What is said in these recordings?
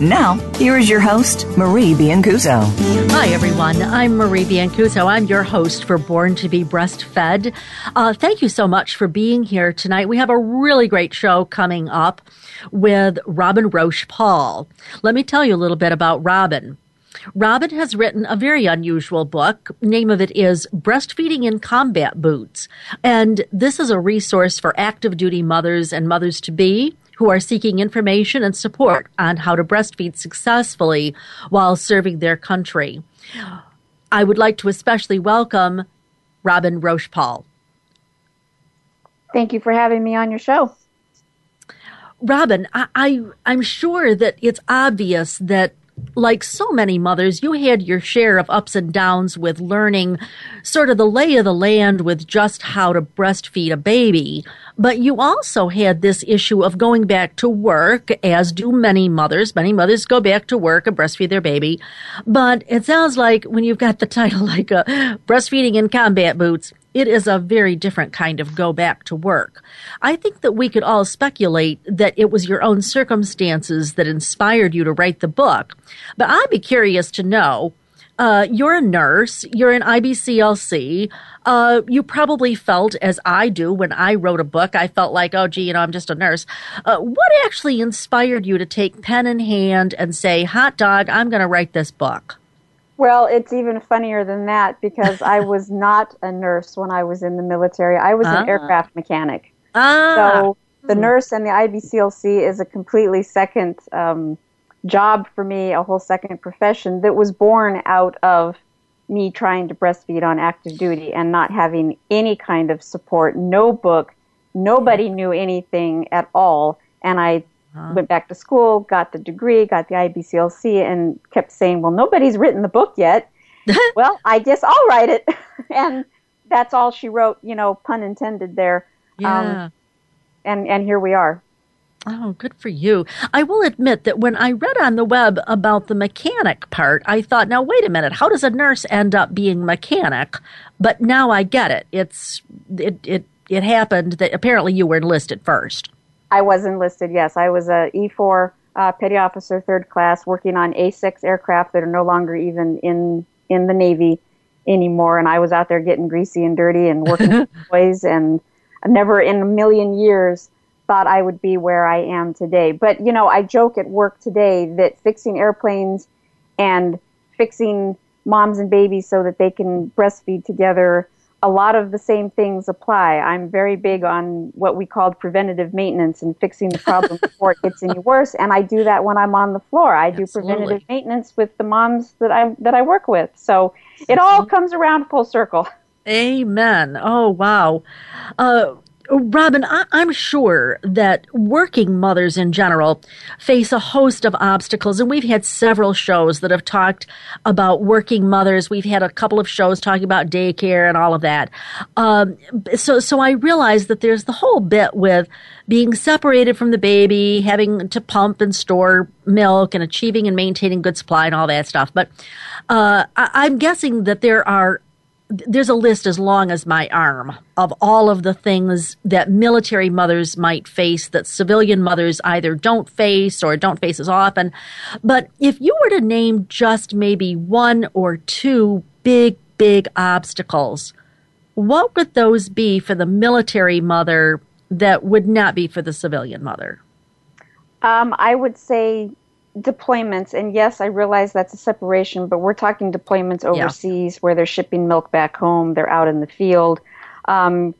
Now, here is your host, Marie Biancuzzo. Hi, everyone. I'm Marie Biancuzzo. I'm your host for Born to be Breastfed. Uh, thank you so much for being here tonight. We have a really great show coming up with Robin Roche Paul. Let me tell you a little bit about Robin. Robin has written a very unusual book. Name of it is Breastfeeding in Combat Boots. And this is a resource for active duty mothers and mothers to be who are seeking information and support on how to breastfeed successfully while serving their country. I would like to especially welcome Robin Roche Paul. Thank you for having me on your show. Robin, I, I, I'm sure that it's obvious that like so many mothers, you had your share of ups and downs with learning sort of the lay of the land with just how to breastfeed a baby. But you also had this issue of going back to work, as do many mothers. Many mothers go back to work and breastfeed their baby. But it sounds like when you've got the title like uh, breastfeeding in combat boots, it is a very different kind of go back to work. I think that we could all speculate that it was your own circumstances that inspired you to write the book. But I'd be curious to know uh, you're a nurse, you're an IBCLC. Uh, you probably felt, as I do when I wrote a book, I felt like, oh, gee, you know, I'm just a nurse. Uh, what actually inspired you to take pen in hand and say, hot dog, I'm going to write this book? Well, it's even funnier than that because I was not a nurse when I was in the military. I was ah. an aircraft mechanic. Ah. So the hmm. nurse and the IBCLC is a completely second um, job for me, a whole second profession that was born out of me trying to breastfeed on active duty and not having any kind of support, no book, nobody knew anything at all. And I uh-huh. Went back to school, got the degree, got the IBCLC, and kept saying, "Well, nobody's written the book yet." well, I guess I'll write it, and that's all she wrote. You know, pun intended there. Yeah. Um, and and here we are. Oh, good for you. I will admit that when I read on the web about the mechanic part, I thought, now wait a minute, how does a nurse end up being mechanic? But now I get it. It's it it it happened that apparently you were enlisted first. I was enlisted. Yes, I was a E4 uh, petty officer, third class, working on A6 aircraft that are no longer even in in the Navy anymore. And I was out there getting greasy and dirty and working with boys, and I never in a million years thought I would be where I am today. But you know, I joke at work today that fixing airplanes and fixing moms and babies so that they can breastfeed together a lot of the same things apply. I'm very big on what we called preventative maintenance and fixing the problem before it gets any worse. And I do that when I'm on the floor. I do Absolutely. preventative maintenance with the moms that I that I work with. So it all comes around full circle. Amen. Oh wow. Uh, Robin, I- am sure that working mothers in general face a host of obstacles, and we've had several shows that have talked about working mothers. We've had a couple of shows talking about daycare and all of that. Um, so, so I realize that there's the whole bit with being separated from the baby, having to pump and store milk, and achieving and maintaining good supply and all that stuff. But uh, I- I'm guessing that there are there's a list as long as my arm of all of the things that military mothers might face that civilian mothers either don't face or don't face as often. But if you were to name just maybe one or two big, big obstacles, what would those be for the military mother that would not be for the civilian mother? Um, I would say deployments, and yes, I realize that's a separation, but we're talking deployments overseas yeah. where they're shipping milk back home, they're out in the field. Um,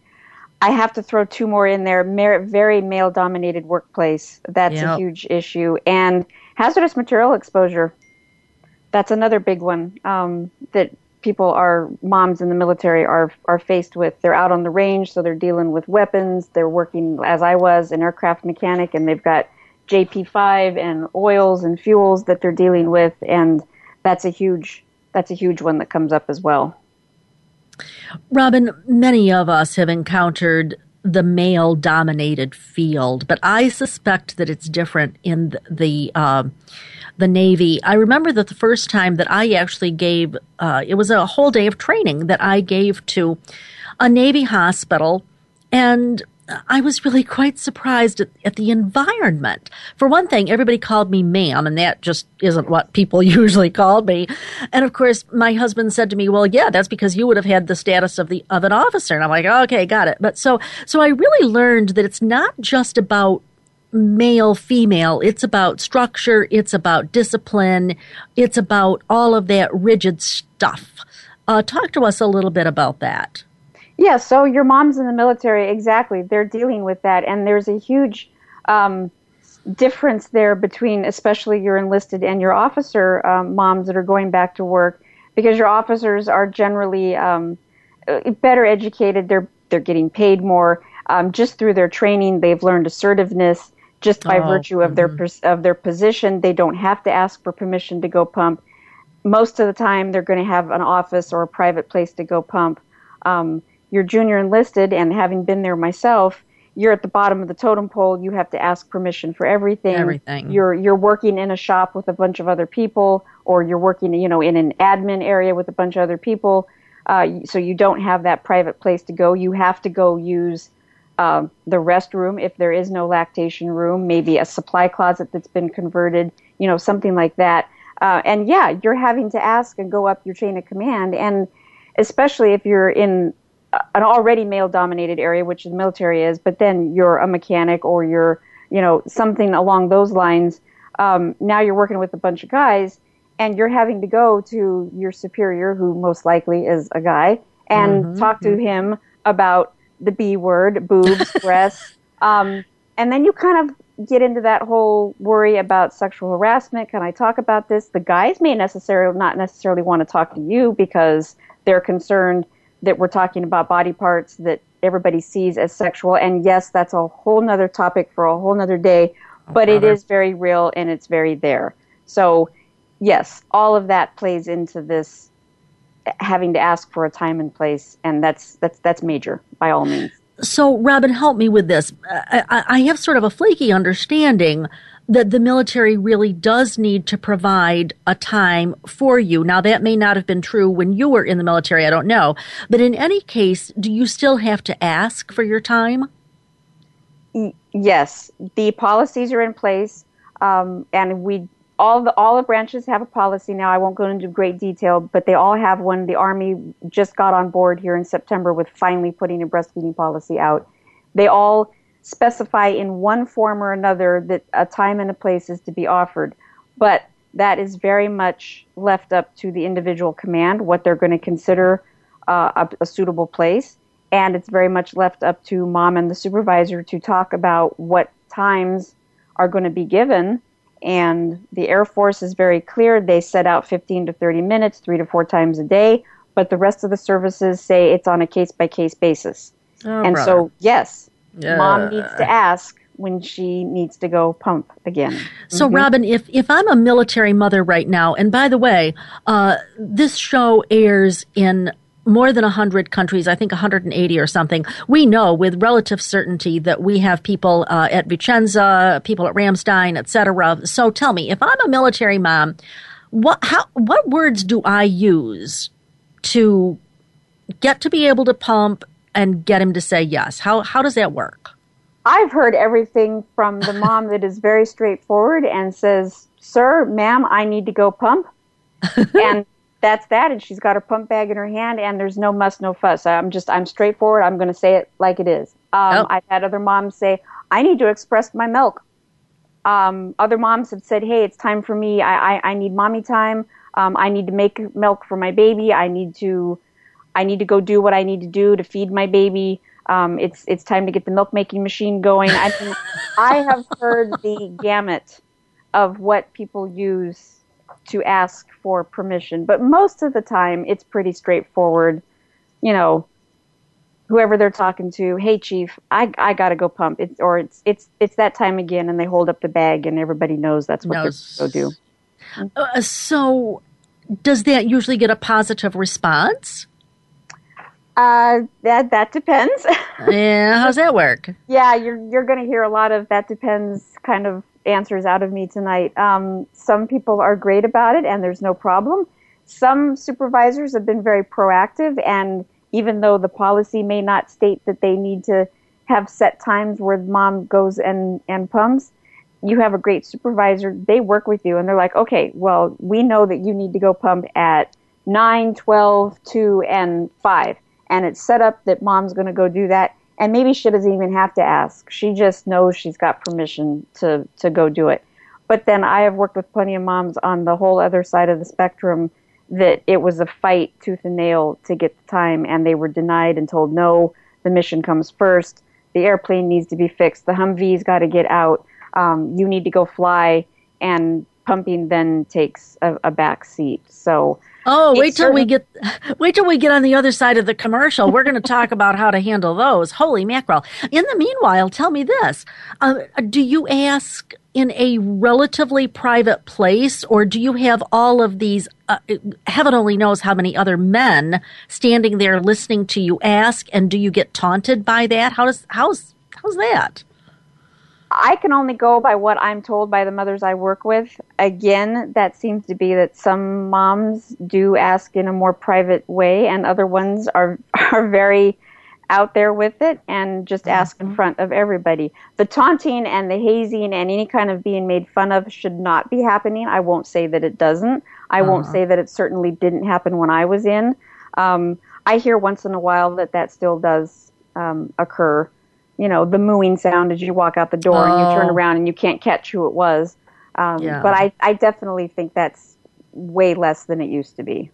I have to throw two more in there. very male dominated workplace. That's yep. a huge issue. And hazardous material exposure. That's another big one um, that people are, moms in the military are, are faced with. They're out on the range, so they're dealing with weapons. They're working, as I was, an aircraft mechanic, and they've got JP5 and oils and fuels that they're dealing with, and that's a huge that's a huge one that comes up as well. Robin, many of us have encountered the male dominated field, but I suspect that it's different in the, the uh, the Navy. I remember that the first time that I actually gave, uh, it was a whole day of training that I gave to a Navy hospital. And I was really quite surprised at, at, the environment. For one thing, everybody called me ma'am, and that just isn't what people usually called me. And of course, my husband said to me, "Well, yeah, that's because you would have had the status of the of an officer." And I'm like, "Okay, got it." But so so I really learned that it's not just about male female it's about structure it's about discipline it's about all of that rigid stuff uh, talk to us a little bit about that yeah so your mom's in the military exactly they're dealing with that and there's a huge um, difference there between especially your enlisted and your officer um, moms that are going back to work because your officers are generally um, better educated they're they're getting paid more um, just through their training they've learned assertiveness just by oh, virtue of mm-hmm. their of their position. They don't have to ask for permission to go pump. Most of the time, they're going to have an office or a private place to go pump. Um, you're junior enlisted, and having been there myself, you're at the bottom of the totem pole. You have to ask permission for everything. Everything. You're you're working in a shop with a bunch of other people, or you're working, you know, in an admin area with a bunch of other people. Uh, so you don't have that private place to go. You have to go use um, the restroom if there is no lactation room, maybe a supply closet that's been converted, you know, something like that. Uh, and yeah, you're having to ask and go up your chain of command, and especially if you're in an already male-dominated area, which the military is, but then you're a mechanic or you're, you know, something along those lines. Um, now you're working with a bunch of guys, and you're having to go to your superior, who most likely is a guy, and mm-hmm. talk to him about the B word, boobs, breasts. Um, and then you kind of get into that whole worry about sexual harassment. Can I talk about this? The guys may necessarily not necessarily want to talk to you because they're concerned that we're talking about body parts that everybody sees as sexual. And yes, that's a whole nother topic for a whole nother day, but it is very real and it's very there. So yes, all of that plays into this having to ask for a time and place, and that's that's that's major by all means. So, Robin, help me with this. I, I have sort of a flaky understanding that the military really does need to provide a time for you. Now, that may not have been true when you were in the military, I don't know. But in any case, do you still have to ask for your time? Yes, the policies are in place, um, and we all the all the branches have a policy now. I won't go into great detail, but they all have one. The Army just got on board here in September with finally putting a breastfeeding policy out. They all specify in one form or another that a time and a place is to be offered, but that is very much left up to the individual command what they're going to consider uh, a, a suitable place, and it's very much left up to mom and the supervisor to talk about what times are going to be given and the Air Force is very clear. They set out 15 to 30 minutes, three to four times a day, but the rest of the services say it's on a case by case basis. Oh, and brother. so, yes, mom needs to ask when she needs to go pump again. So, mm-hmm. Robin, if, if I'm a military mother right now, and by the way, uh, this show airs in more than 100 countries, I think 180 or something, we know with relative certainty that we have people uh, at Vicenza, people at Ramstein, etc. So tell me, if I'm a military mom, what how what words do I use to get to be able to pump and get him to say yes? How how does that work? I've heard everything from the mom that is very straightforward and says, "Sir, ma'am, I need to go pump." and that's that. And she's got her pump bag in her hand, and there's no muss, no fuss. I'm just, I'm straightforward. I'm going to say it like it is. Um, oh. I've had other moms say, I need to express my milk. Um, other moms have said, hey, it's time for me. I, I, I need mommy time. Um, I need to make milk for my baby. I need to, I need to go do what I need to do to feed my baby. Um, it's, it's time to get the milk making machine going. I mean, I have heard the gamut of what people use to ask for permission. But most of the time, it's pretty straightforward. You know, whoever they're talking to, hey chief, I I gotta go pump. It's or it's it's it's that time again, and they hold up the bag, and everybody knows that's what knows. they're going to do. Uh, so, does that usually get a positive response? Uh, that that depends. yeah, how's that work? Yeah, you're you're going to hear a lot of that depends kind of answers out of me tonight. Um, some people are great about it, and there's no problem. Some supervisors have been very proactive, and even though the policy may not state that they need to have set times where mom goes and and pumps, you have a great supervisor. They work with you, and they're like, okay, well, we know that you need to go pump at 9, 12, 2, and 5. And it's set up that mom's going to go do that. And maybe she doesn't even have to ask. She just knows she's got permission to, to go do it. But then I have worked with plenty of moms on the whole other side of the spectrum that it was a fight tooth and nail to get the time and they were denied and told no, the mission comes first. The airplane needs to be fixed. The Humvee's got to get out. Um, you need to go fly and pumping then takes a, a back seat. So Oh, wait till we get wait till we get on the other side of the commercial. We're going to talk about how to handle those. Holy mackerel! In the meanwhile, tell me this: uh, Do you ask in a relatively private place, or do you have all of these? Uh, heaven only knows how many other men standing there listening to you ask, and do you get taunted by that? How does how's how's that? I can only go by what I'm told by the mothers I work with. Again, that seems to be that some moms do ask in a more private way, and other ones are are very out there with it and just mm-hmm. ask in front of everybody. The taunting and the hazing and any kind of being made fun of should not be happening. I won't say that it doesn't. I uh-huh. won't say that it certainly didn't happen when I was in. Um, I hear once in a while that that still does um, occur you know, the mooing sound as you walk out the door oh. and you turn oh. around and you can't catch who it was. Um, yeah. But I, I definitely think that's way less than it used to be.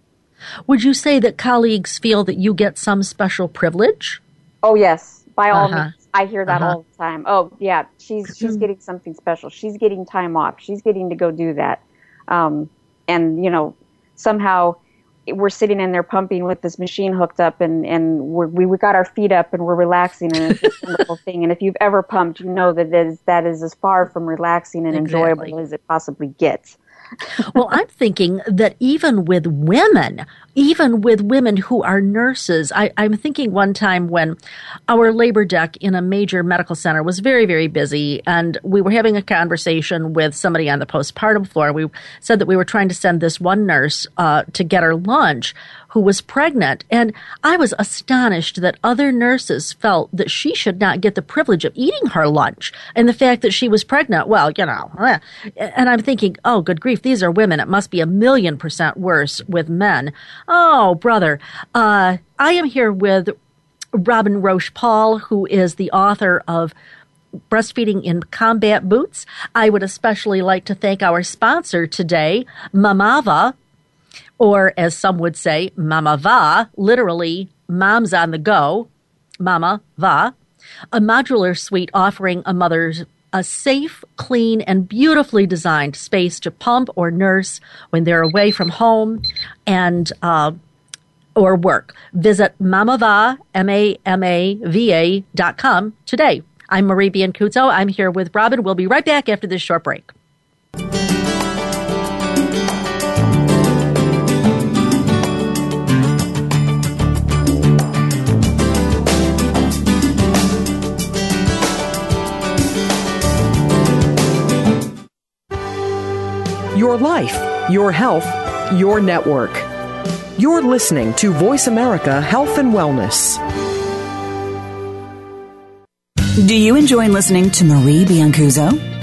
Would you say that colleagues feel that you get some special privilege? Oh yes, by all uh-huh. means. I hear that uh-huh. all the time. Oh yeah, she's she's getting something special. She's getting time off. She's getting to go do that. Um, and you know, somehow we're sitting in there pumping with this machine hooked up and, and we're, we, we got our feet up and we're relaxing and it's a wonderful thing. And if you've ever pumped, you know that is, that is as far from relaxing and exactly. enjoyable as it possibly gets well, I'm thinking that even with women, even with women who are nurses, I, am thinking one time when our labor deck in a major medical center was very, very busy, and we were having a conversation with somebody on the postpartum floor. We said that we were trying to send this one nurse uh, to get her lunch who was pregnant. And I was astonished that other nurses felt that she should not get the privilege of eating her lunch. And the fact that she was pregnant, well, you know. Eh. And I'm thinking, oh, good grief, these are women. It must be a million percent worse with men. Oh, brother. Uh, I am here with Robin Roche Paul, who is the author of breastfeeding in combat boots. I would especially like to thank our sponsor today, Mamava, or as some would say, Mama Va, literally mom's on the go, Mama Va, a modular suite offering a mother's a safe, clean, and beautifully designed space to pump or nurse when they're away from home and uh, or work. Visit mamava, M-A-M-A-V-A dot com today. I'm Marie Biancuzzo. I'm here with Robin. We'll be right back after this short break. Your life, your health, your network. You're listening to Voice America Health and Wellness. Do you enjoy listening to Marie Biancuzzo?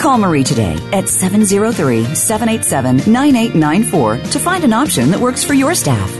Call Marie today at 703 787 9894 to find an option that works for your staff.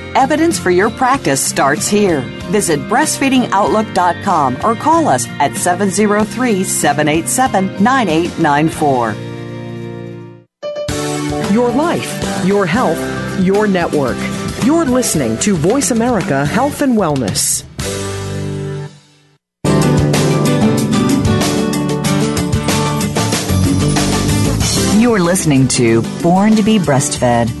Evidence for your practice starts here. Visit breastfeedingoutlook.com or call us at 703 787 9894. Your life, your health, your network. You're listening to Voice America Health and Wellness. You're listening to Born to be Breastfed.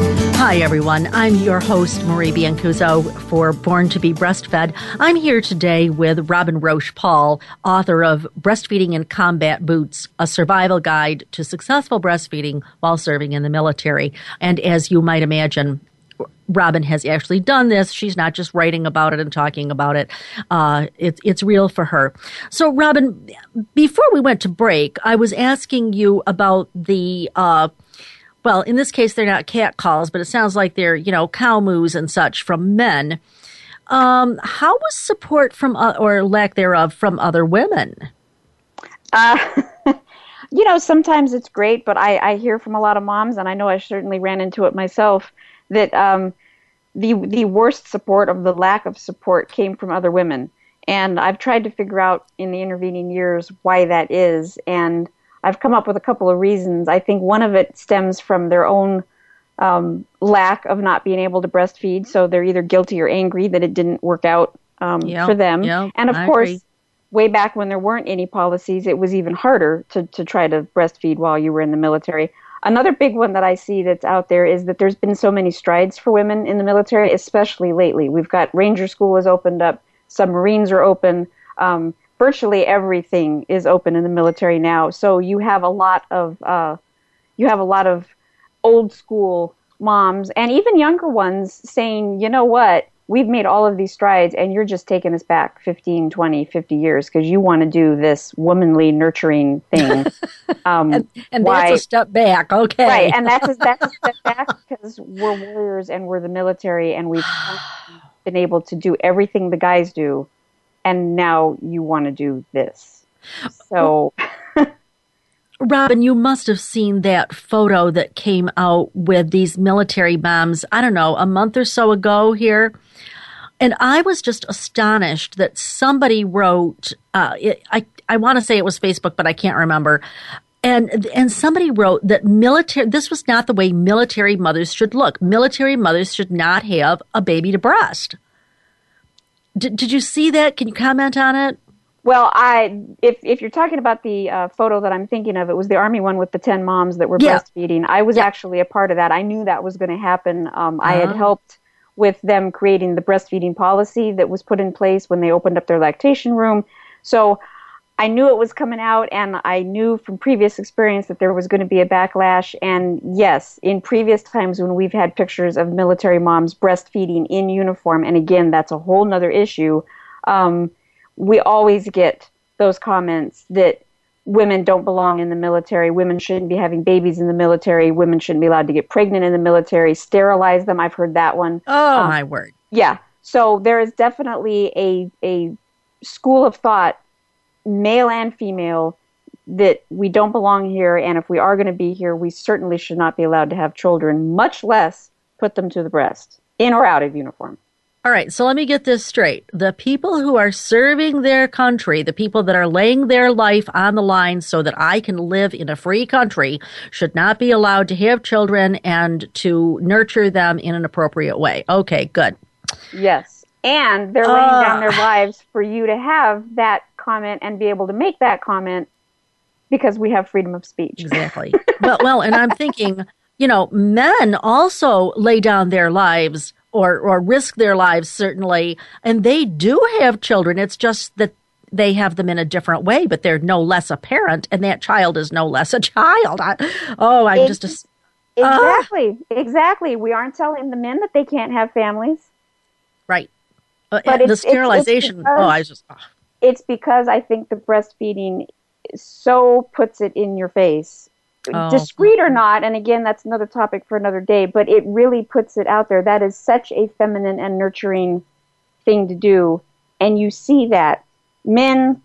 Hi, everyone. I'm your host, Marie Biancuzzo for Born to be Breastfed. I'm here today with Robin Roche Paul, author of Breastfeeding in Combat Boots, a survival guide to successful breastfeeding while serving in the military. And as you might imagine, Robin has actually done this. She's not just writing about it and talking about it. Uh, it's it's real for her. So, Robin, before we went to break, I was asking you about the uh, well, in this case, they're not cat calls, but it sounds like they're, you know, cow moos and such from men. Um, how was support from, uh, or lack thereof, from other women? Uh, you know, sometimes it's great, but I, I hear from a lot of moms, and I know I certainly ran into it myself, that um, the the worst support of the lack of support came from other women. And I've tried to figure out in the intervening years why that is, and I've come up with a couple of reasons. I think one of it stems from their own um, lack of not being able to breastfeed, so they're either guilty or angry that it didn't work out um, Yep, for them. yep, and of I course, agree. way back when there weren't any policies, it was even harder to, to try to breastfeed while you were in the military. Another big one that I see that's out there is that there's been so many strides for women in the military, especially lately. We've got Ranger School has opened up, submarines are open. Um, virtually everything is open in the military now. So you have a lot of uh, you have a lot of old school moms and even younger ones saying, you know what, we've made all of these strides and you're just taking us back 15, 20, 50 years because you want to do this womanly nurturing thing. Um, And, and why- that's a step back. Okay. Right, and that's a, that's a step back because we're warriors and we're the military and we've been able to do everything the guys do, and now you want to do this. So Robin, you must have seen that photo that came out with these military moms, I don't know, a month or so ago here. And I was just astonished that somebody wrote, uh, it, I, I want to say it was Facebook, but I can't remember. And, and somebody wrote that military, this was not the way military mothers should look. Military mothers should not have a baby to breast. Did, did you see that? Can you comment on it? Well, I if if you're talking about the uh, photo that I'm thinking of, it was the army one with the ten moms that were Yeah. breastfeeding. I was Yeah. actually a part of that. I knew that was going to happen. Um, I had Oh. helped with them creating the breastfeeding policy that was put in place when they opened up their lactation room. So I knew it was coming out, and I knew from previous experience that there was going to be a backlash. And yes, in previous times when we've had pictures of military moms breastfeeding in uniform, and again, that's a whole nother issue. Um, we always get those comments that women don't belong in the military, women shouldn't be having babies in the military, women shouldn't be allowed to get pregnant in the military, sterilize them. I've heard that one. Oh, Um, my word. Yeah. So there is definitely a a school of thought male and female, that we don't belong here, and if we are going to be here, we certainly should not be allowed to have children, much less put them to the breast, in or out of uniform. All right, so let me get this straight. The people who are serving their country, the people that are laying their life on the line so that I can live in a free country, should not be allowed to have children and to nurture them in an appropriate way. Okay, good. Yes. And they're laying uh, down their lives for you to have that comment and be able to make that comment because we have freedom of speech. Exactly. well, well, and I'm thinking, you know, men also lay down their lives or or risk their lives certainly and they do have children. It's just that they have them in a different way but they're no less a parent and that child is no less a child. I, oh i'm just a, exactly. Uh, exactly. We aren't telling the men that they can't have families. Right uh, but the sterilization it's, it's oh i just oh. it's because i think the breastfeeding so puts it in your face oh. discreet or not, and again, that's another topic for another day, but it really puts it out there. That is such a feminine and nurturing thing to do. And you see that. Men,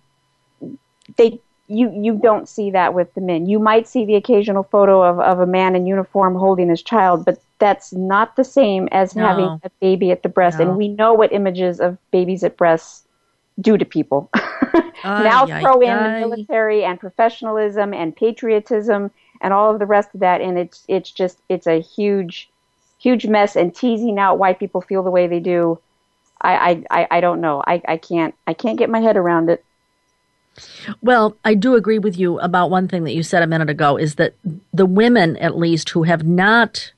they, you, you don't see that with the men. You might see the occasional photo of, of a man in uniform holding his child, but that's not the same as no. having a baby at the breast. No. And we know what images of babies at breasts do to people. now throw in the military and professionalism and patriotism and all of the rest of that. And it's it's just it's a huge huge mess and teasing out why people feel the way they do. I I, I don't know. I, I can't I can't get my head around it. Well, I do agree with you about one thing that you said a minute ago is that the women, at least, who have not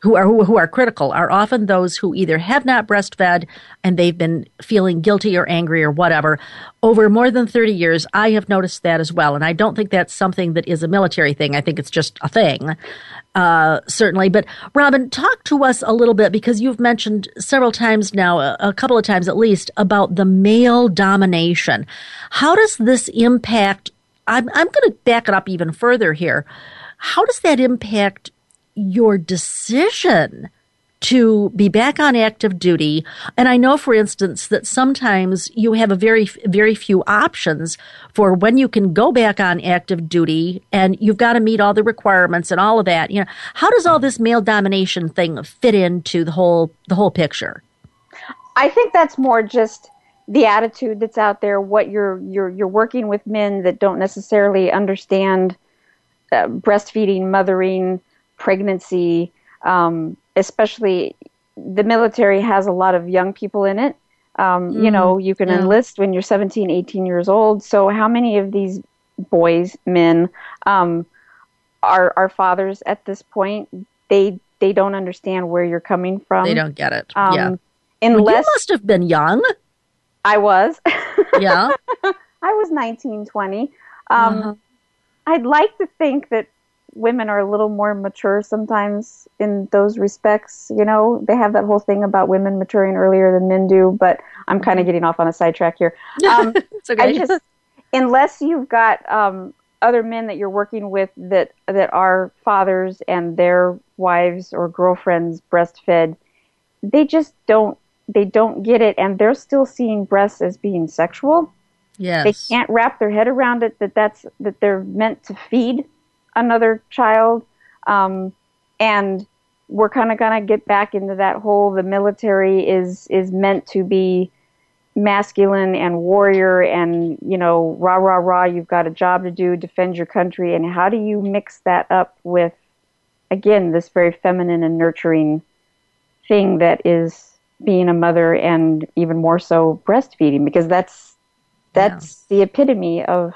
who are who, who are critical are often those who either have not breastfed and they've been feeling guilty or angry or whatever. Over more than 30 years i have noticed that as well. And i don't think that's something that is a military thing. I think it's just a thing. Uh, certainly. But robin talk to us a little bit because you've mentioned several times now a, a couple of times at least about the male domination. How does this impact i'm, I'm going to back it up even further here. How does that impact your decision to be back on active duty. And I know, for instance, that sometimes you have a very, very few options for when you can go back on active duty and you've got to meet all the requirements and all of that. You know, how does all this male domination thing fit into the whole, the whole picture? I think that's more just the attitude that's out there, what you're, you're, you're working with men that don't necessarily understand uh, breastfeeding, mothering, pregnancy, um, especially the military has a lot of young people in it. Um, mm-hmm. You know, you can yeah. enlist when you're 17, 18 years old. So, how many of these boys, men, um, are are fathers at this point? They they don't understand where you're coming from. They don't get it. Um, yeah. Unless well, you must have been young. I was. Yeah. I was 19, 20. Um, uh-huh. I'd like to think that women are a little more mature sometimes in those respects. You know, they have that whole thing about women maturing earlier than men do, but I'm kind of getting off on a sidetrack here. Um, it's okay. I just, unless you've got um, other men that you're working with that that are fathers and their wives or girlfriends breastfed, they just don't they don't get it, and they're still seeing breasts as being sexual. Yes. They can't wrap their head around it that that's that they're meant to feed another child. Um, and we're kind of going to get back into that whole the military is is meant to be masculine and warrior and you know rah rah rah you've got a job to do defend your country and how do you mix that up with again this very feminine and nurturing thing that is being a mother and even more so breastfeeding because that's that's yeah. the epitome of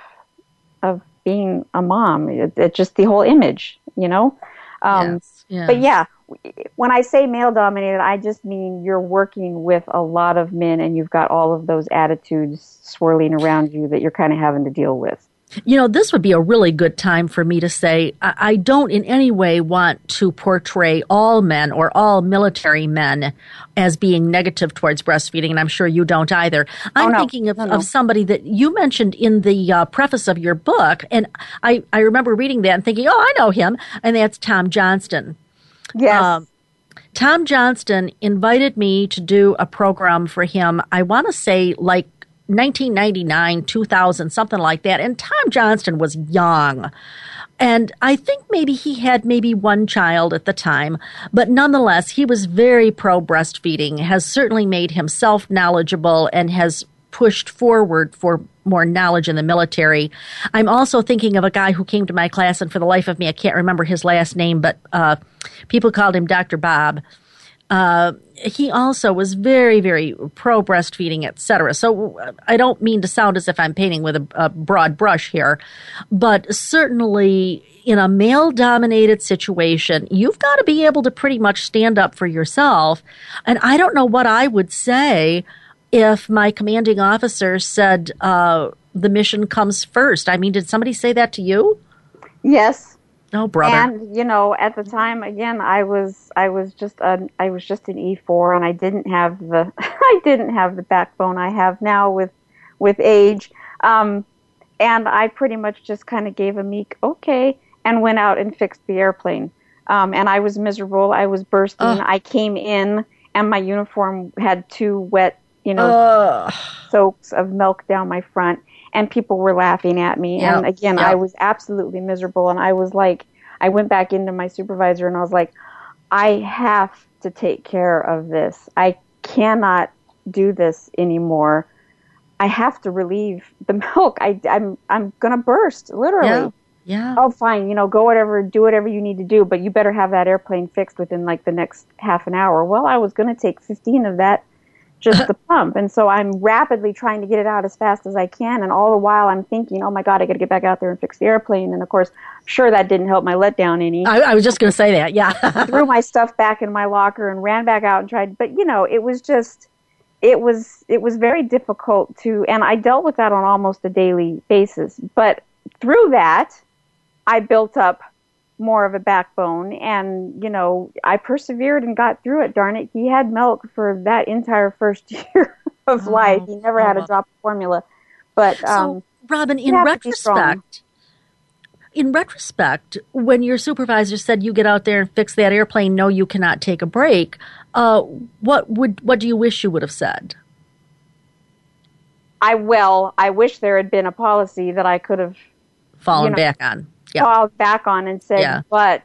of being a mom. It's it just the whole image, you know. Um, yes, yes. But yeah, when I say male dominated, I just mean you're working with a lot of men, and you've got all of those attitudes swirling around you that you're kind of having to deal with. You know, this would be a really good time for me to say I, I don't in any way want to portray all men or all military men as being negative towards breastfeeding, and I'm sure you don't either. I'm oh, no. thinking of, no, no. of somebody that you mentioned in the uh, preface of your book, and I, I remember reading that and thinking, oh, I know him, and that's Tom Johnston. Yes. Um, Tom Johnston invited me to do a program for him, I want to say like 1999, 2000, something like that. And Tom Johnston was young. And I think maybe he had maybe one child at the time, but nonetheless, he was very pro breastfeeding, has certainly made himself knowledgeable and has pushed forward for more knowledge in the military. I'm also thinking of a guy who came to my class, and for the life of me, I can't remember his last name, but uh, people called him Dr. Bob. Uh, he also was very, very pro breastfeeding, etc. So I don't mean to sound as if I'm painting with a, a broad brush here, but certainly in a male dominated situation, you've got to be able to pretty much stand up for yourself. And I don't know what I would say if my commanding officer said uh, the mission comes first. I mean, did somebody say that to you? Yes. Oh, brother. And you know, at the time, again, I was I was just a, I was just an E four, and I didn't have the I didn't have the backbone I have now with with age. Um, and I pretty much just kind of gave a meek okay and went out and fixed the airplane. Um, and I was miserable. I was bursting. I came in, and my uniform had two wet, you know, Ugh. soaks of milk down my front and people were laughing at me. Yep, and again yep. i was absolutely miserable. And i was like i went back into my supervisor and i was like i have to take care of this. I cannot do this anymore. I have to relieve the milk. I i'm i'm going to burst literally. Yeah. Yeah. oh fine. You know go whatever do whatever you need to do but you better have that airplane fixed within like the next half an hour. Well i was going to take 15 of that just the pump and so i'm rapidly trying to get it out as fast as i can and all the while i'm thinking oh my god i got to get back out there and fix the airplane and of course I'm sure that didn't help my letdown any I, I was just going to say that. Yeah. threw my stuff back in my locker and ran back out and tried but you know it was just it was it was very difficult to and I dealt with that on almost a daily basis but through that I built up more of a backbone and you know I persevered and got through it darn it he had milk for that entire first year of life he never had a oh. drop of formula but so, um Robin, in you have to be strong. retrospect, in retrospect, when your supervisor said you get out there and fix that airplane, no, you cannot take a break. Uh, what would what do you wish you would have said? I well I wish there had been a policy that I could have Fallen You know, back on. Yeah. called back on and said, Yeah. but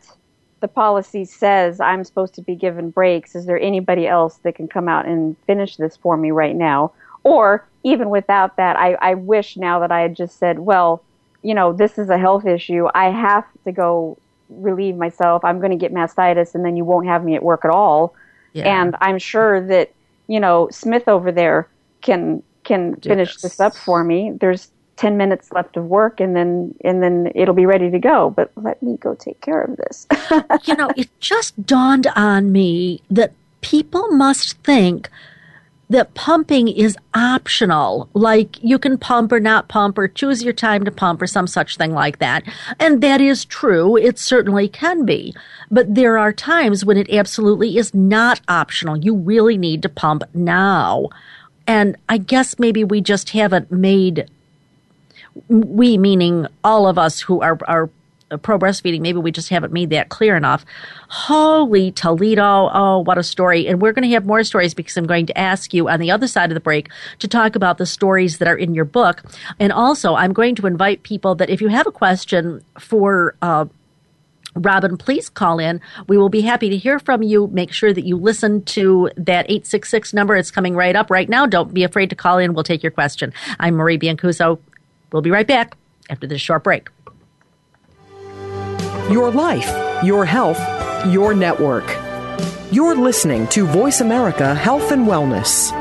the policy says I'm supposed to be given breaks. Is there anybody else that can come out and finish this for me right now? Or even without that, I, I wish now that I had just said, well, you know, this is a health issue. I have to go relieve myself. I'm going to get mastitis and then you won't have me at work at all. Yeah. And I'm sure that, you know, Smith over there can, can Do finish this up for me. There's 10 minutes left of work and then and then it'll be ready to go but let me go take care of this you know, it just dawned on me that people must think that pumping is optional. Like you can pump or not pump or choose your time to pump or some such thing like that. And that is true. It certainly can be. But there are times when it absolutely is not optional. You really need to pump now. And I guess maybe we just haven't made we meaning all of us who are are pro breastfeeding, maybe we just haven't made that clear enough. Holy Toledo. Oh, what a story. And we're going to have more stories because I'm going to ask you on the other side of the break to talk about the stories that are in your book. And also, I'm going to invite people that if you have a question for, uh, Robin, please call in. We will be happy to hear from you. Make sure that you listen to that 866 number. It's coming right up right now. Don't be afraid to call in. We'll take your question. I'm Marie Biancuzzo. We'll be right back after this short break. Your life, your health, your network. You're listening to Voice America Health and Wellness.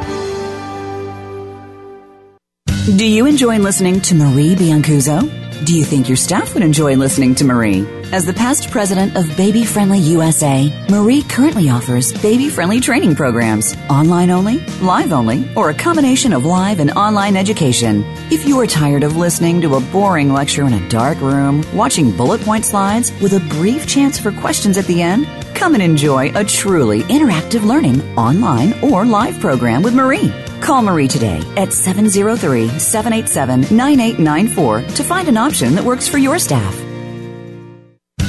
Do you enjoy listening to Marie Biancuzzo? Do you think your staff would enjoy listening to Marie? As the past president of Baby Friendly USA, Marie currently offers baby friendly training programs, online only, live only, or a combination of live and online education. If you are tired of listening to a boring lecture in a dark room, watching bullet point slides with a brief chance for questions at the end, come and enjoy a truly interactive learning online or live program with Marie. Call Marie today at 703 787 9894 to find an option that works for your staff.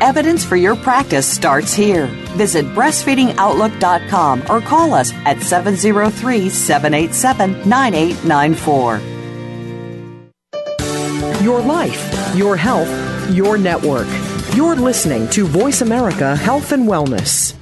Evidence for your practice starts here. Visit breastfeedingoutlook.com or call us at 703 787 9894. Your life, your health, your network. You're listening to Voice America Health and Wellness.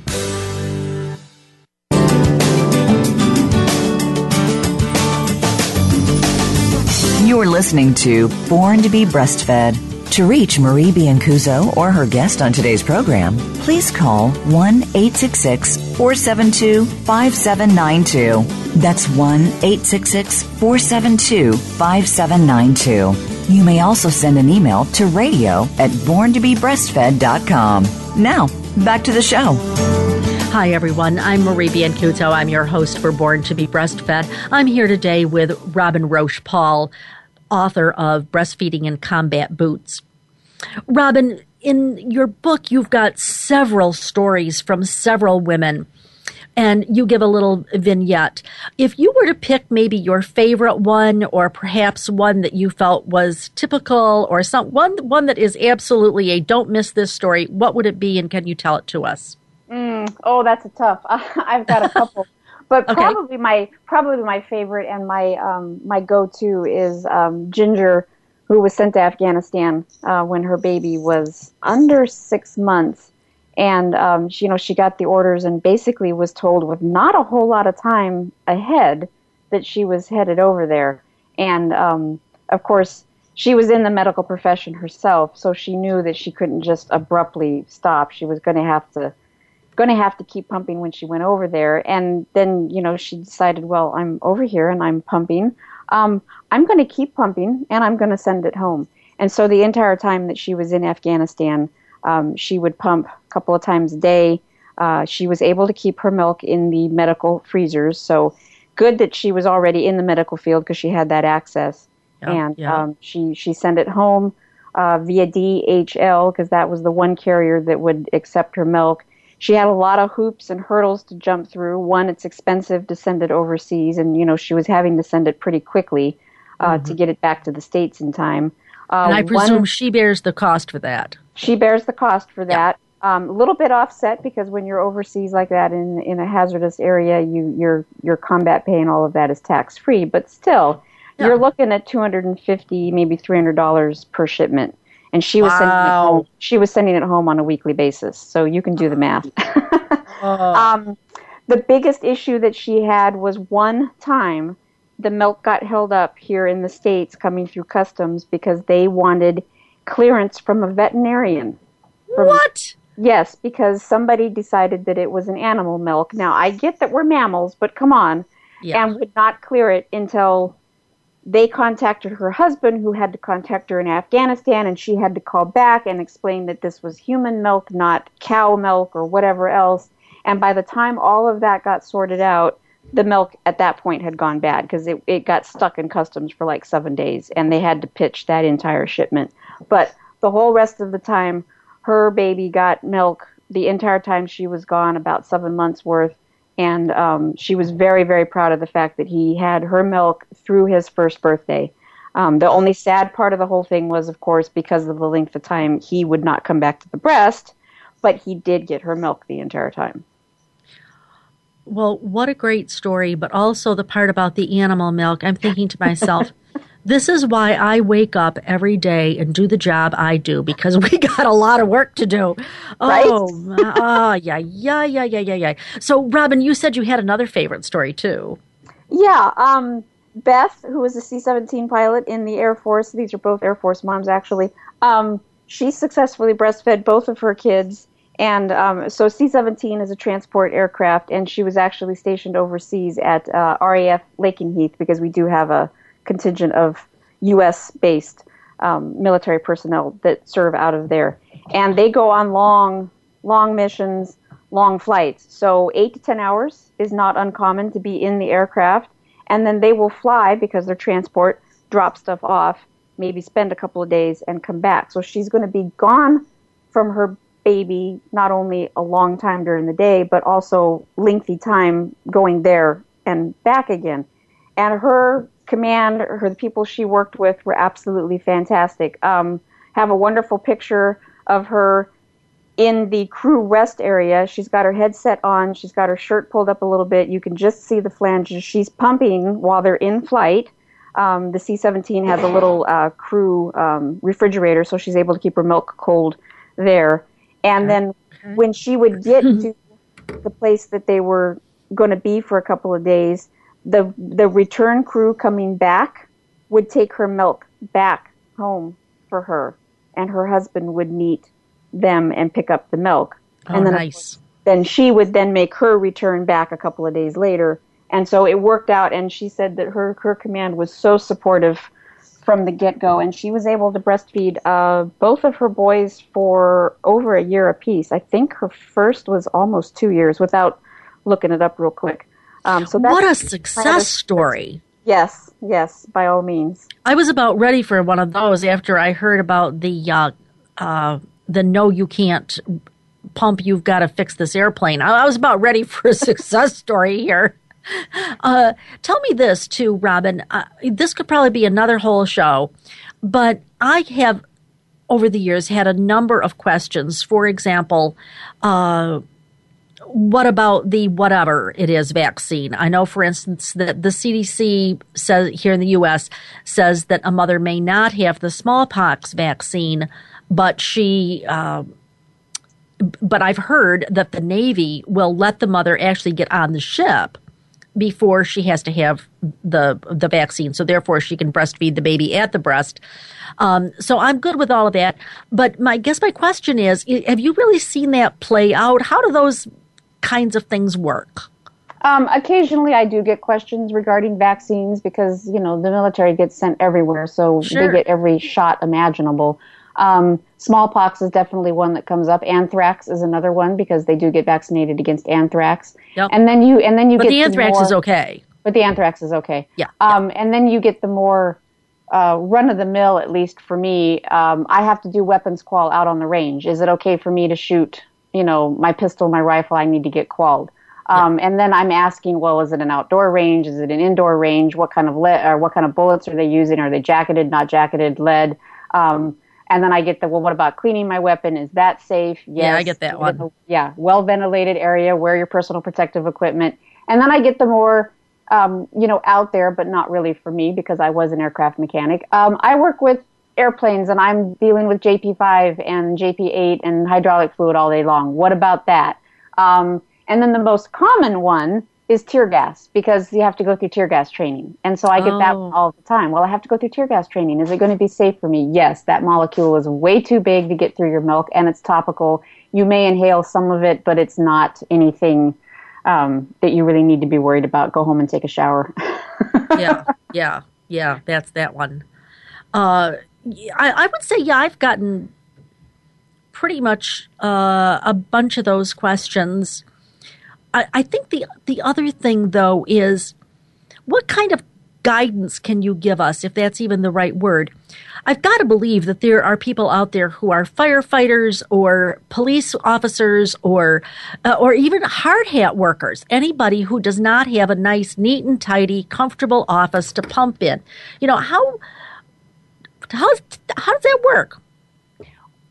You're listening to Born to be Breastfed. To reach Marie Biancuzzo or her guest on today's program, please call 1 866 472 5792. That's 1 866 472 5792. You may also send an email to radio at borntobebreastfed.com. Now, back to the show. Hi, everyone. I'm Marie Biancuzzo. I'm your host for Born to be Breastfed. I'm here today with Robyn Roche Paul, author of Breastfeeding in Combat Boots. Robyn, in your book, you've got several stories from several women, and you give a little vignette. If you were to pick maybe your favorite one, or perhaps one that you felt was typical, or some one one that is absolutely a don't miss this story, what would it be, and can you tell it to us? Mm, oh, that's a tough. I've got a couple. But Okay. probably my probably my favorite and my um, my go to is um, Ginger, who was sent to Afghanistan uh, when her baby was under six months, and um, she, you know she got the orders and basically was told with not a whole lot of time ahead that she was headed over there, and um, of course she was in the medical profession herself, so she knew that she couldn't just abruptly stop. She was going to have to going to have to keep pumping when she went over there. And then, you know, she decided, well, I'm over here and I'm pumping. Um, I'm going to keep pumping and I'm going to send it home. And so the entire time that she was in Afghanistan, um, she would pump a couple of times a day. Uh, she was able to keep her milk in the medical freezers. So good that she was already in the medical field because she had that access. Yeah, and yeah. Um, she, she sent it home uh, via DHL because that was the one carrier that would accept her milk. She had a lot of hoops and hurdles to jump through. One, it's expensive to send it overseas, and you know she was having to send it pretty quickly uh, to get it back to the states in time. Uh, Mm-hmm. And I one- presume she bears the cost for that. she bears the cost for that. Um, a little bit offset because when you're overseas like that in in a hazardous area, you your your combat pay and all of that is tax free. But still, Yeah. you're looking at two hundred and fifty, maybe three hundred dollars per shipment. And she was sending it home. She was sending it home on a weekly basis, so you can do the math. um, the biggest issue that she had was one time the milk got held up here in the states coming through customs because they wanted clearance from a veterinarian. From- What? Yes, because somebody decided that it was an animal milk. Now, I get that we're mammals, but come on. Yeah. And would not clear it until they contacted her husband, who had to contact her in Afghanistan, and she had to call back and explain that this was human milk, not cow milk or whatever else. And by the time all of that got sorted out, the milk at that point had gone bad because it, it got stuck in customs for like seven days, and they had to pitch that entire shipment. But the whole rest of the time, her baby got milk the entire time she was gone, about seven months worth. And um, she was very, very proud of the fact that he had her milk through his first birthday. Um, the only sad part of the whole thing was, of course, because of the length of time, he would not come back to the breast, but he did get her milk the entire time. Well, what a great story, but also the part about the animal milk. I'm thinking to myself, This is why I wake up every day and do the job I do because we got a lot of work to do. Right? Oh, ah, yeah, yeah, yeah, yeah, yeah, yeah. So, Robyn, you said you had another favorite story too. Yeah, um, Beth, who was a C 17 pilot in the Air Force, these are both Air Force moms actually, um, she successfully breastfed both of her kids. And um, so C 17 is a transport aircraft, and she was actually stationed overseas at uh, RAF Lakenheath because we do have a contingent of U.S. based um, military personnel that serve out of there. And they go on long, long missions, long flights. So eight to 10 hours is not uncommon to be in the aircraft. And then they will fly because they're transport, drop stuff off, maybe spend a couple of days and come back. So she's going to be gone from her baby not only a long time during the day, but also lengthy time going there and back again. And her command, her the people she worked with were absolutely fantastic. Um, have a wonderful picture of her in the crew rest area. She's got her headset on. She's got her shirt pulled up a little bit. You can just see the flanges. She's pumping while they're in flight. Um, the C-17 has a little uh, crew um, refrigerator, so she's able to keep her milk cold there. And then when she would get to the place that they were going to be for a couple of days, the the return crew coming back would take her milk back home for her, and her husband would meet them and pick up the milk. Oh, and then nice. then she would then make her return back a couple of days later. And so it worked out and she said that her her command was so supportive from the get go and she was able to breastfeed uh, both of her boys for over a year apiece. I think her first was almost two years without looking it up real quick. Um, so that's What a success story. Yes, yes, by all means. I was about ready for one of those after I heard about the uh, uh, the no, you can't pump. You've got to fix this airplane. I, I was about ready for a success story here. Uh, tell me this too, Robyn. Uh, this could probably be another whole show, but I have over the years had a number of questions. For example, uh, what about the whatever it is vaccine? I know, for instance, that the CDC says here in the U.S. says that a mother may not have the smallpox vaccine, but she. Uh, but I've heard that the Navy will let the mother actually get on the ship before she has to have the the vaccine. So therefore, she can breastfeed the baby at the breast. Um, so I'm good with all of that. But my I guess my question is: Have you really seen that play out? How do those kinds of things work? Um, occasionally, I do get questions regarding vaccines because you know the military gets sent everywhere, so Sure. they get every shot imaginable. Um, smallpox is definitely one that comes up. Anthrax is another one because they do get vaccinated against anthrax. Yep. And then you and then you But get the anthrax more, is okay. But the anthrax is okay. Yeah, Um, and then you get the more uh, run of the mill, at least for me. Um, I have to do weapons qual out on the range. Is it okay for me to shoot, you know, my pistol, my rifle? I need to get qualled. Um, And then I'm asking, well, is it an outdoor range? Is it an indoor range? What kind of lead or what kind of bullets are they using? Are they jacketed, not jacketed, lead? Um, and then I get the well, what about cleaning my weapon? Is that safe? Yes. Yeah, I get that one. Yeah, well ventilated area. Wear your personal protective equipment. And then I get the more, um, you know, out there, but not really for me because I was an aircraft mechanic. Um, I work with airplanes and I'm dealing with JP5 and JP8 and hydraulic fluid all day long. What about that? Um, and then the most common one is tear gas because you have to go through tear gas training. And so I get that Oh. all the time. Well, I have to go through tear gas training. Is it going to be safe for me? Yes, that molecule is way too big to get through your milk and it's topical. You may inhale some of it, but it's not anything um, that you really need to be worried about. Go home and take a shower. yeah, yeah, yeah. That's that one. Uh, I, I would say, yeah, I've gotten pretty much uh, a bunch of those questions. I, I think the the other thing though is what kind of guidance can you give us, if that's even the right word? I've got to believe that there are people out there who are firefighters or police officers or uh, or even hard hat workers. Anybody who does not have a nice, neat and tidy, comfortable office to pump in. You know how how how does that work?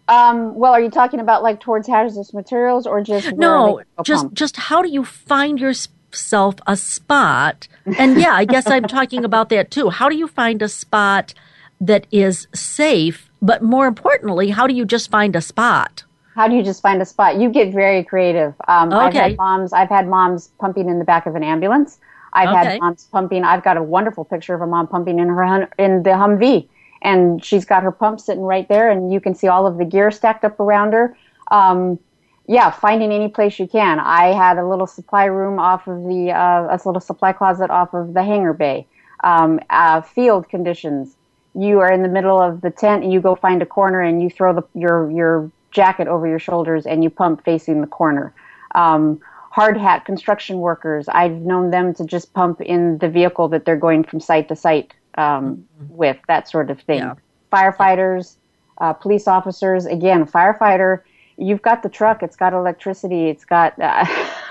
um, well, are you talking about like towards hazardous materials or just No, just just how do you find yourself a spot. And yeah, I guess I'm talking about that too. How do you find a spot that is safe? But more importantly, how do you just find a spot? How do you just find a spot? You get very creative. Um, okay. I've had moms. I've had moms pumping in the back of an ambulance. I've Okay. had moms pumping. I've got a wonderful picture of a mom pumping in her in the Humvee, and she's got her pump sitting right there, and you can see all of the gear stacked up around her. Um, yeah, finding any place you can. I had a little supply room off of the uh, a little supply closet off of the hangar bay. Um, uh, field conditions. You are in the middle of the tent, and you go find a corner, and you throw the, your your jacket over your shoulders, and you pump facing the corner. Um, hard hat construction workers. I've known them to just pump in the vehicle that they're going from site to site um, with that sort of thing. Yeah. Firefighters, uh, police officers. Again, firefighter. You've got the truck. It's got electricity. It's got uh,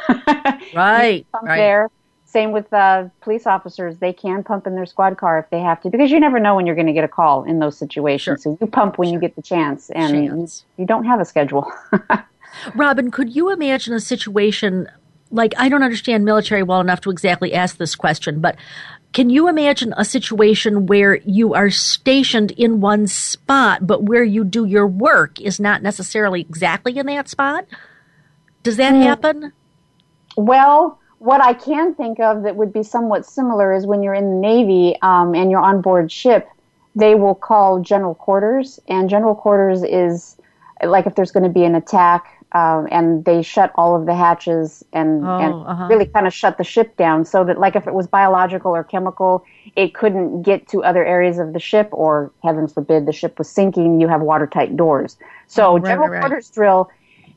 Right. pump right. there. Same with uh, police officers; they can pump in their squad car if they have to, because you never know when you're going to get a call in those situations. So you pump when you get the chance, and you, Chance. you don't have a schedule. Robyn, could you imagine a situation like I don't understand military well enough to exactly ask this question, but can you imagine a situation where you are stationed in one spot, but where you do your work is not necessarily exactly in that spot? Does that happen? Well, what I can think of that would be somewhat similar is when you're in the Navy um, and you're on board ship, they will call general quarters, and general quarters is like if there's going to be an attack. Um, and they shut all of the hatches and, Oh, and uh-huh. really kind of shut the ship down so that like if it was biological or chemical it couldn't get to other areas of the ship or heaven forbid the ship was sinking you have watertight doors so Oh, right, general right, right. drill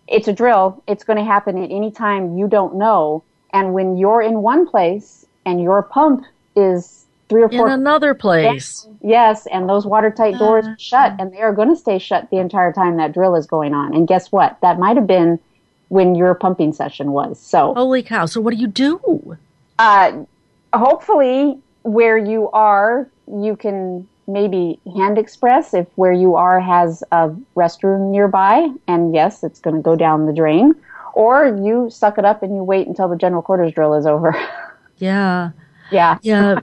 it's a drill. It's going to happen at any time you don't know. And when you're in one place and your pump is three or In four, another place. yes, and those watertight doors are shut, and they are going to stay shut the entire time that drill is going on. And guess what? That might have been when your pumping session was. So Holy cow. So what do you do? uh, hopefully where you are you can maybe hand express if where you are has a restroom nearby and yes it's going to go down the drain or you suck it up and you wait until the general quarters drill is over Yeah. yeah Yeah.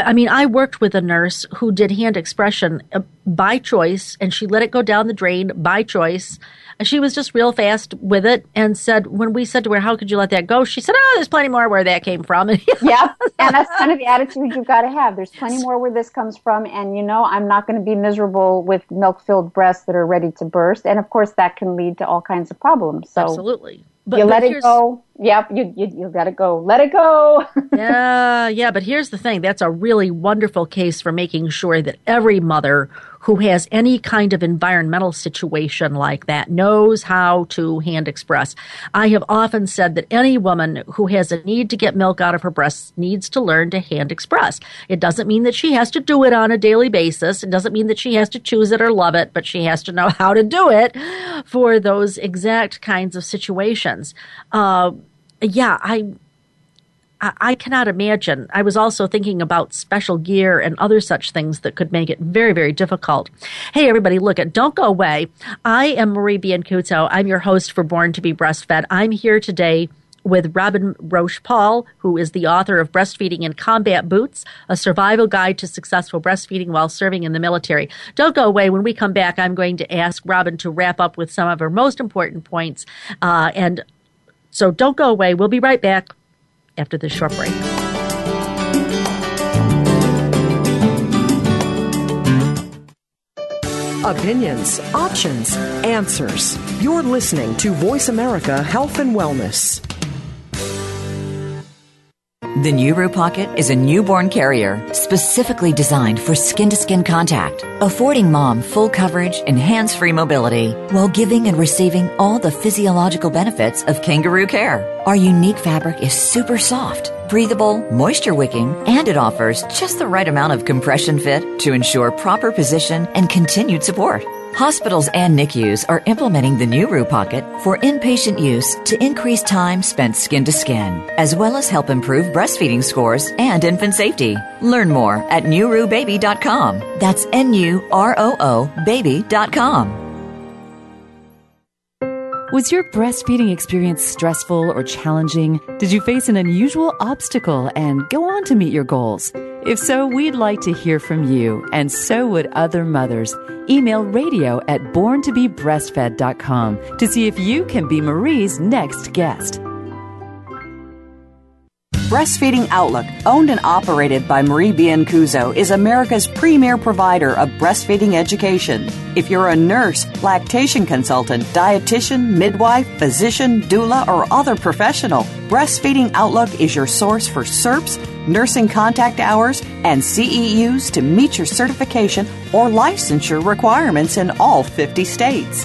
I, mean, I worked with a nurse who did hand expression uh, by choice, and she let it go down the drain by choice. And she was just real fast with it and said, when we said to her, How could you let that go? She said, Oh, there's plenty more where that came from. yeah and that's kind of the attitude you've got to have there's plenty more where this comes from and you know i'm not going to be miserable with milk filled breasts that are ready to burst and of course that can lead to all kinds of problems so Absolutely. But, you let it go yep you, you, you it go let it go yeah, yeah, but here's the thing. That's a really wonderful case for making sure that every mother who has any kind of environmental situation like that knows how to hand express. I have often said that any woman who has a need to get milk out of her breasts needs to learn to hand express. It doesn't mean that she has to do it on a daily basis. It doesn't mean that she has to choose it or love it, but she has to know how to do it for those exact kinds of situations. Uh, yeah, I I, cannot imagine. I was also thinking about special gear and other such things that could make it very, very difficult. Hey, everybody, look at Don't Go Away. I am Marie Biancuzzo. I'm your host for Born to Be Breastfed. I'm here today with Robyn Roche Paul, who is the author of Breastfeeding in Combat Boots, a survival guide to successful breastfeeding while serving in the military. Don't go away. When we come back, I'm going to ask Robyn to wrap up with some of her most important points. Uh, and so don't go away. We'll be right back after this short break. Opinions, options, answers. You're listening to Voice America Health and Wellness. The new Nuroo Pocket is a newborn carrier specifically designed for skin to skin contact, affording mom full coverage and hands free mobility while giving and receiving all the physiological benefits of kangaroo care. Our unique fabric is super soft, breathable, moisture wicking, and it offers just the right amount of compression fit to ensure proper position and continued support. Hospitals and NICUs are implementing the new Nuroo Pocket for inpatient use to increase time spent skin to skin, as well as help improve breastfeeding scores and infant safety. Learn more at NurooBaby.com. That's N U R O O Baby.com. Was your breastfeeding experience stressful or challenging? Did you face an unusual obstacle and go on to meet your goals? If so, we'd like to hear from you, and so would other mothers. Email radio at borntobebreastfed.com to see if you can be Marie's next guest. Breastfeeding Outlook, owned and operated by Marie Biancuzzo, is America's premier provider of breastfeeding education. If you're a nurse, lactation consultant, dietitian, midwife, physician, doula, or other professional, Breastfeeding Outlook is your source for CERPs, nursing contact hours, and CEUs to meet your certification or licensure requirements in all 50 states.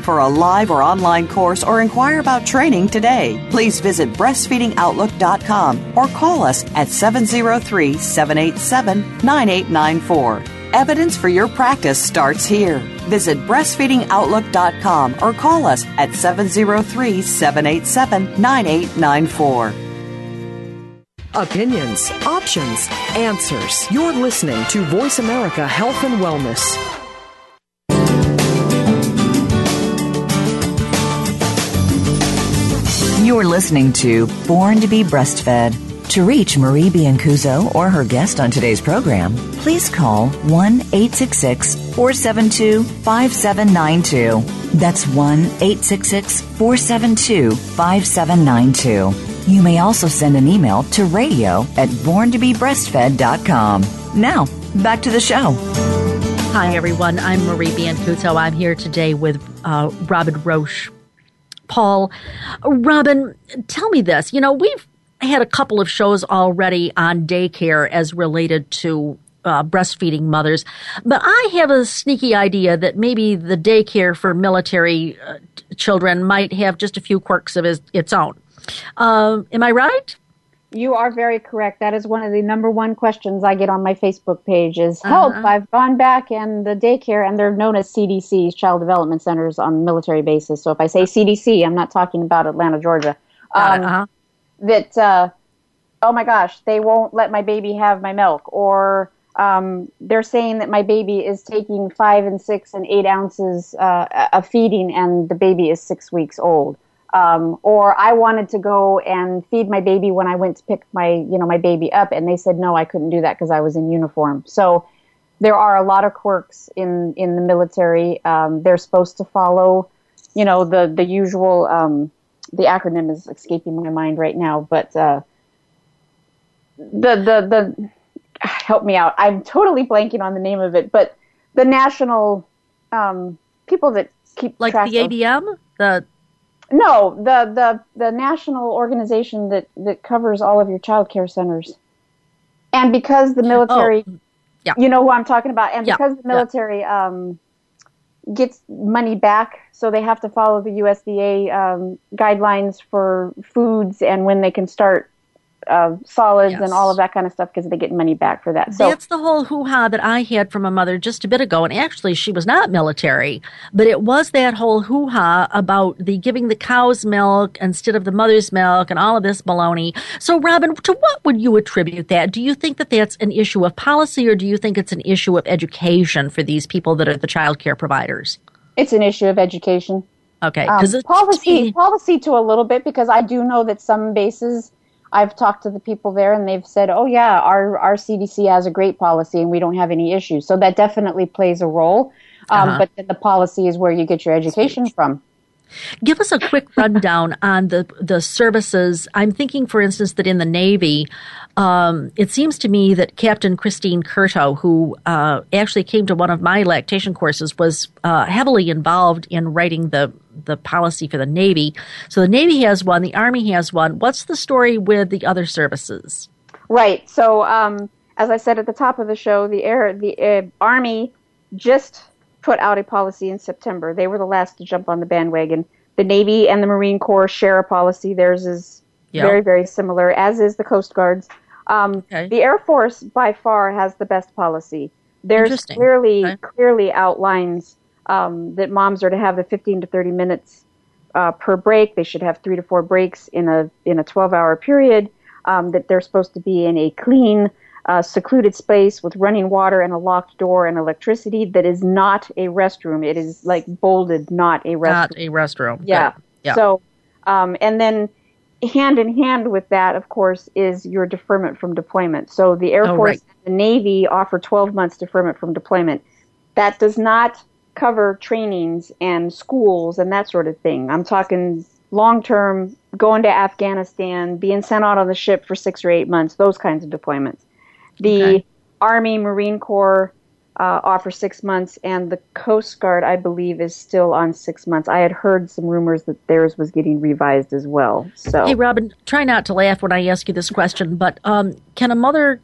for a live or online course or inquire about training today. Please visit breastfeedingoutlook.com or call us at 703 787 9894. Evidence for your practice starts here. Visit breastfeedingoutlook.com or call us at 703 787 9894. Opinions, options, answers. You're listening to Voice America Health and Wellness. You're listening to Born to be Breastfed. To reach Marie Biancuzzo or her guest on today's program, please call 1 866 472 5792. That's 1 866 472 5792. You may also send an email to radio at borntobebreastfed.com. Now, back to the show. Hi, everyone. I'm Marie Biancuzzo. I'm here today with uh, Robyn Roche. Paul, Robyn, tell me this. You know, we've had a couple of shows already on daycare as related to uh, breastfeeding mothers, but I have a sneaky idea that maybe the daycare for military uh, children might have just a few quirks of his, its own. Uh, am I right? You are very correct. That is one of the number one questions I get on my Facebook page is help. Uh-huh. I've gone back and the daycare, and they're known as CDCs, Child Development Centers on military bases. So if I say CDC, I'm not talking about Atlanta, Georgia. Um, uh-huh. That, uh, oh my gosh, they won't let my baby have my milk. Or um, they're saying that my baby is taking five and six and eight ounces uh, of feeding and the baby is six weeks old. Um, or I wanted to go and feed my baby when I went to pick my, you know, my baby up, and they said no, I couldn't do that because I was in uniform. So there are a lot of quirks in in the military. Um, they're supposed to follow, you know, the the usual. Um, the acronym is escaping my mind right now, but uh, the the the help me out. I'm totally blanking on the name of it, but the national um, people that keep like the ADM, of, the no, the the the national organization that that covers all of your child care centers. And because the military, oh, yeah. you know who I'm talking about, and yeah. because the military yeah. um, gets money back, so they have to follow the USDA um, guidelines for foods and when they can start uh, solids yes. and all of that kind of stuff because they get money back for that. So that's the whole hoo ha that I had from a mother just a bit ago. And actually, she was not military, but it was that whole hoo ha about the giving the cow's milk instead of the mother's milk and all of this baloney. So, Robyn, to what would you attribute that? Do you think that that's an issue of policy, or do you think it's an issue of education for these people that are the child care providers? It's an issue of education. Okay, because um, policy policy to a little bit because I do know that some bases I've talked to the people there and they've said, "Oh yeah, our our CDC has a great policy and we don't have any issues." So that definitely plays a role. Um, uh-huh. But the policy is where you get your education from. Give us a quick rundown on the the services. I'm thinking, for instance, that in the Navy, um, it seems to me that Captain Christine Curto, who uh, actually came to one of my lactation courses, was uh, heavily involved in writing the the policy for the Navy. So the Navy has one, the Army has one. What's the story with the other services? Right. So um, as I said at the top of the show, the air the uh, Army just put out a policy in September. They were the last to jump on the bandwagon. the Navy and the Marine Corps share a policy. Theirs is Yep. very, very similar, as is the Coast Guard's. Um, Okay. The Air Force, by far, has the best policy. Theirs clearly Okay. clearly outlines um, that moms are to have the 15 to 30 minutes uh, per break. They should have three to four breaks in a in a 12 hour period. Um, that they're supposed to be in a clean, uh, secluded space with running water and a locked door and electricity. That is not a restroom. It is like bolded, not a restroom. Not a restroom. Yeah. Yeah. So, um, and then hand in hand with that, of course, is your deferment from deployment. So the Air Oh, Force right. and the Navy offer 12 months deferment from deployment. That does not cover trainings and schools and that sort of thing. I'm talking long term, going to Afghanistan, being sent out on the ship for six or eight months, those kinds of deployments. The Okay. Army, Marine Corps uh, offer six months, and the Coast Guard, I believe, is still on six months. I had heard some rumors that theirs was getting revised as well. So, Hey, Robyn, try not to laugh when I ask you this question, but um, can a mother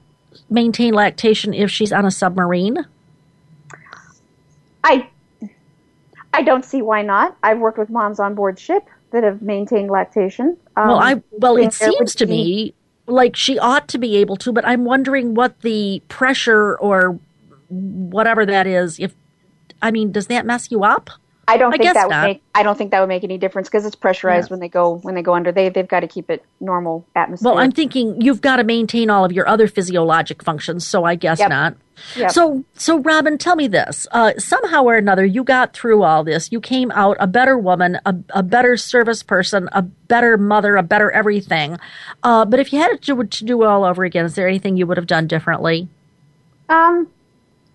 maintain lactation if she's on a submarine? I, I don't see why not. I've worked with moms on board ship that have maintained lactation. Um, well, I well, it seems to be- me like she ought to be able to, but I'm wondering what the pressure or whatever that is. If I mean, does that mess you up? I don't I think that would make. I don't think that would make any difference because it's pressurized Yeah. when they go when they go under. They they've got to keep it normal atmosphere. Well, I'm thinking you've got to maintain all of your other physiologic functions, so I guess Yep. not. Yep. So, so Robyn, tell me this: uh, somehow or another, you got through all this. You came out a better woman, a, a better service person, a better mother, a better everything. Uh, but if you had to to do it all over again, is there anything you would have done differently? Um,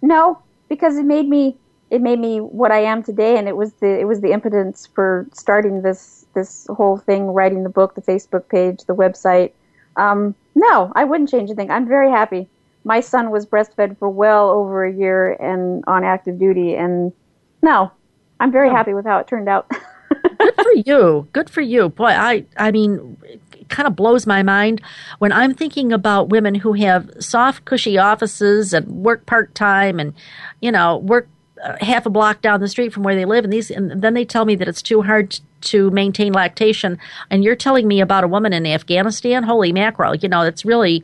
no, because it made me it made me what I am today, and it was the it was the impotence for starting this this whole thing, writing the book, the Facebook page, the website. Um, no, I wouldn't change a thing. I'm very happy. My son was breastfed for well over a year and on active duty, and no, I'm very happy with how it turned out. Good for you. Good for you. Boy, I I mean, it kind of blows my mind when I'm thinking about women who have soft, cushy offices and work part time and you know work half a block down the street from where they live, and these and then they tell me that it's too hard to maintain lactation, and you're telling me about a woman in Afghanistan. Holy mackerel! You know, it's really.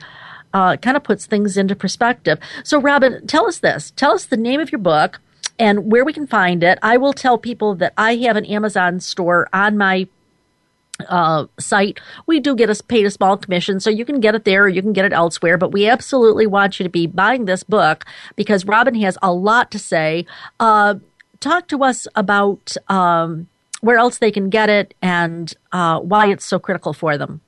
Uh, kind of puts things into perspective. So, Robyn, tell us this. Tell us the name of your book and where we can find it. I will tell people that I have an Amazon store on my uh, site. We do get a paid a small commission, so you can get it there or you can get it elsewhere. But we absolutely want you to be buying this book because Robyn has a lot to say. Uh, talk to us about um, where else they can get it and uh, why it's so critical for them.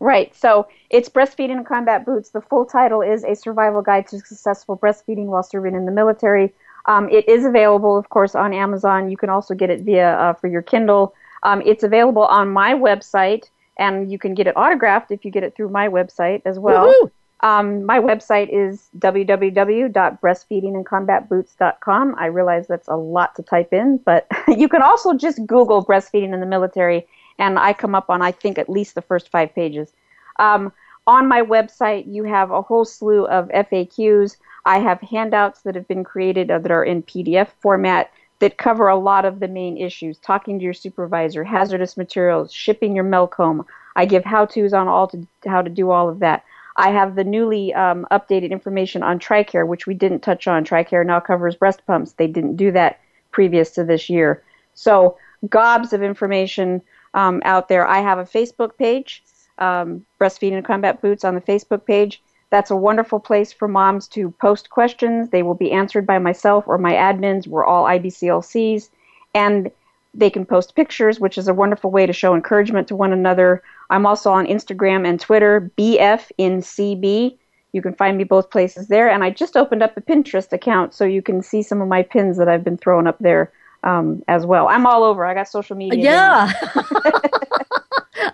Right. So it's Breastfeeding in Combat Boots. The full title is A Survival Guide to Successful Breastfeeding While Serving in the Military. Um, it is available, of course, on Amazon. You can also get it via uh, for your Kindle. Um, it's available on my website, and you can get it autographed if you get it through my website as well. Um, my website is www.breastfeedingandcombatboots.com. I realize that's a lot to type in, but you can also just Google breastfeeding in the military, and I come up on, I think, at least the first five pages. Um, on my website, you have a whole slew of FAQs. I have handouts that have been created that are in PDF format that cover a lot of the main issues talking to your supervisor, hazardous materials, shipping your milk home. I give how to's on all to how to do all of that. I have the newly um, updated information on TRICARE, which we didn't touch on. TRICARE now covers breast pumps. They didn't do that previous to this year. So, gobs of information um, out there. I have a Facebook page, um, Breastfeeding in Combat Boots on the Facebook page. That's a wonderful place for moms to post questions. They will be answered by myself or my admins. We're all IBCLCs. And they can post pictures, which is a wonderful way to show encouragement to one another. I'm also on Instagram and Twitter, BF in CB. You can find me both places there. And I just opened up a Pinterest account so you can see some of my pins that I've been throwing up there um, as well. I'm all over. I got social media. Yeah.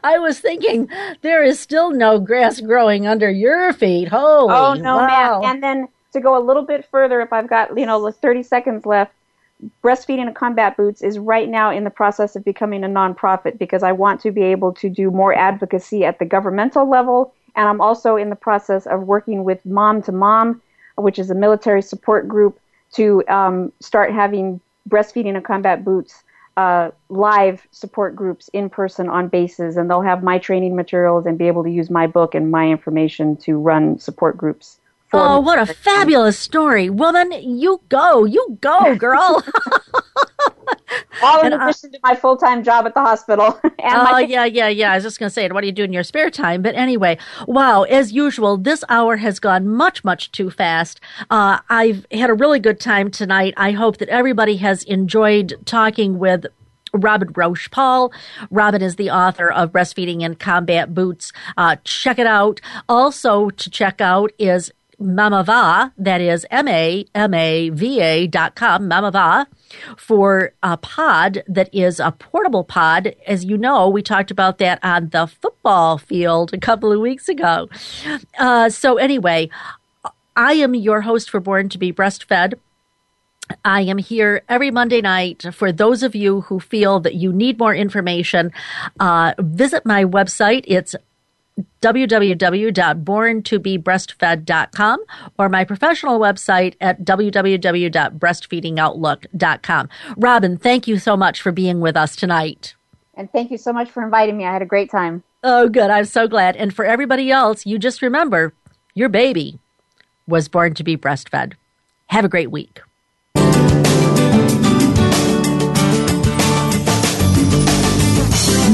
I was thinking there is still no grass growing under your feet. Holy Oh no, wow. man! And then to go a little bit further, if I've got you know 30 seconds left, breastfeeding in combat boots is right now in the process of becoming a nonprofit because I want to be able to do more advocacy at the governmental level, and I'm also in the process of working with Mom to Mom, which is a military support group, to um, start having breastfeeding in combat boots. Uh, live support groups in person on bases, and they'll have my training materials and be able to use my book and my information to run support groups. Oh, what a fabulous story! Well, then you go, you go, girl. All in addition to my full time job at the hospital. oh, yeah, yeah, yeah. I was just going to say, what do you do in your spare time? But anyway, wow, as usual, this hour has gone much, much too fast. Uh, I've had a really good time tonight. I hope that everybody has enjoyed talking with Robyn Roche Paul. Robyn is the author of Breastfeeding in Combat Boots. Uh, check it out. Also, to check out is Mamava, that is M-A-M-A-V-A dot com, Mamava, for a pod that is a portable pod. As you know, we talked about that on the football field a couple of weeks ago. Uh, so anyway, I am your host for Born to be Breastfed. I am here every Monday night. For those of you who feel that you need more information, uh, visit my website. It's www.borntobebreastfed.com or my professional website at www.breastfeedingoutlook.com. Robyn, thank you so much for being with us tonight. And thank you so much for inviting me. I had a great time. Oh, good. I'm so glad. And for everybody else, you just remember your baby was born to be breastfed. Have a great week.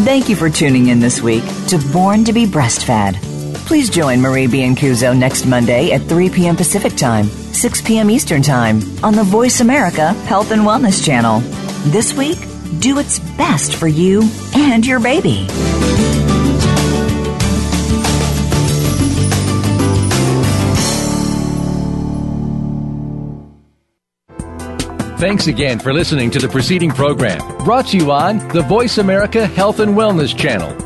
Thank you for tuning in this week to Born to be Breastfed. Please join Marie Biancuzzo next Monday at 3 p.m. Pacific Time, 6 p.m. Eastern Time on the Voice America Health and Wellness Channel. This week, do its best for you and your baby. Thanks again for listening to the preceding program brought to you on the Voice America Health and Wellness Channel.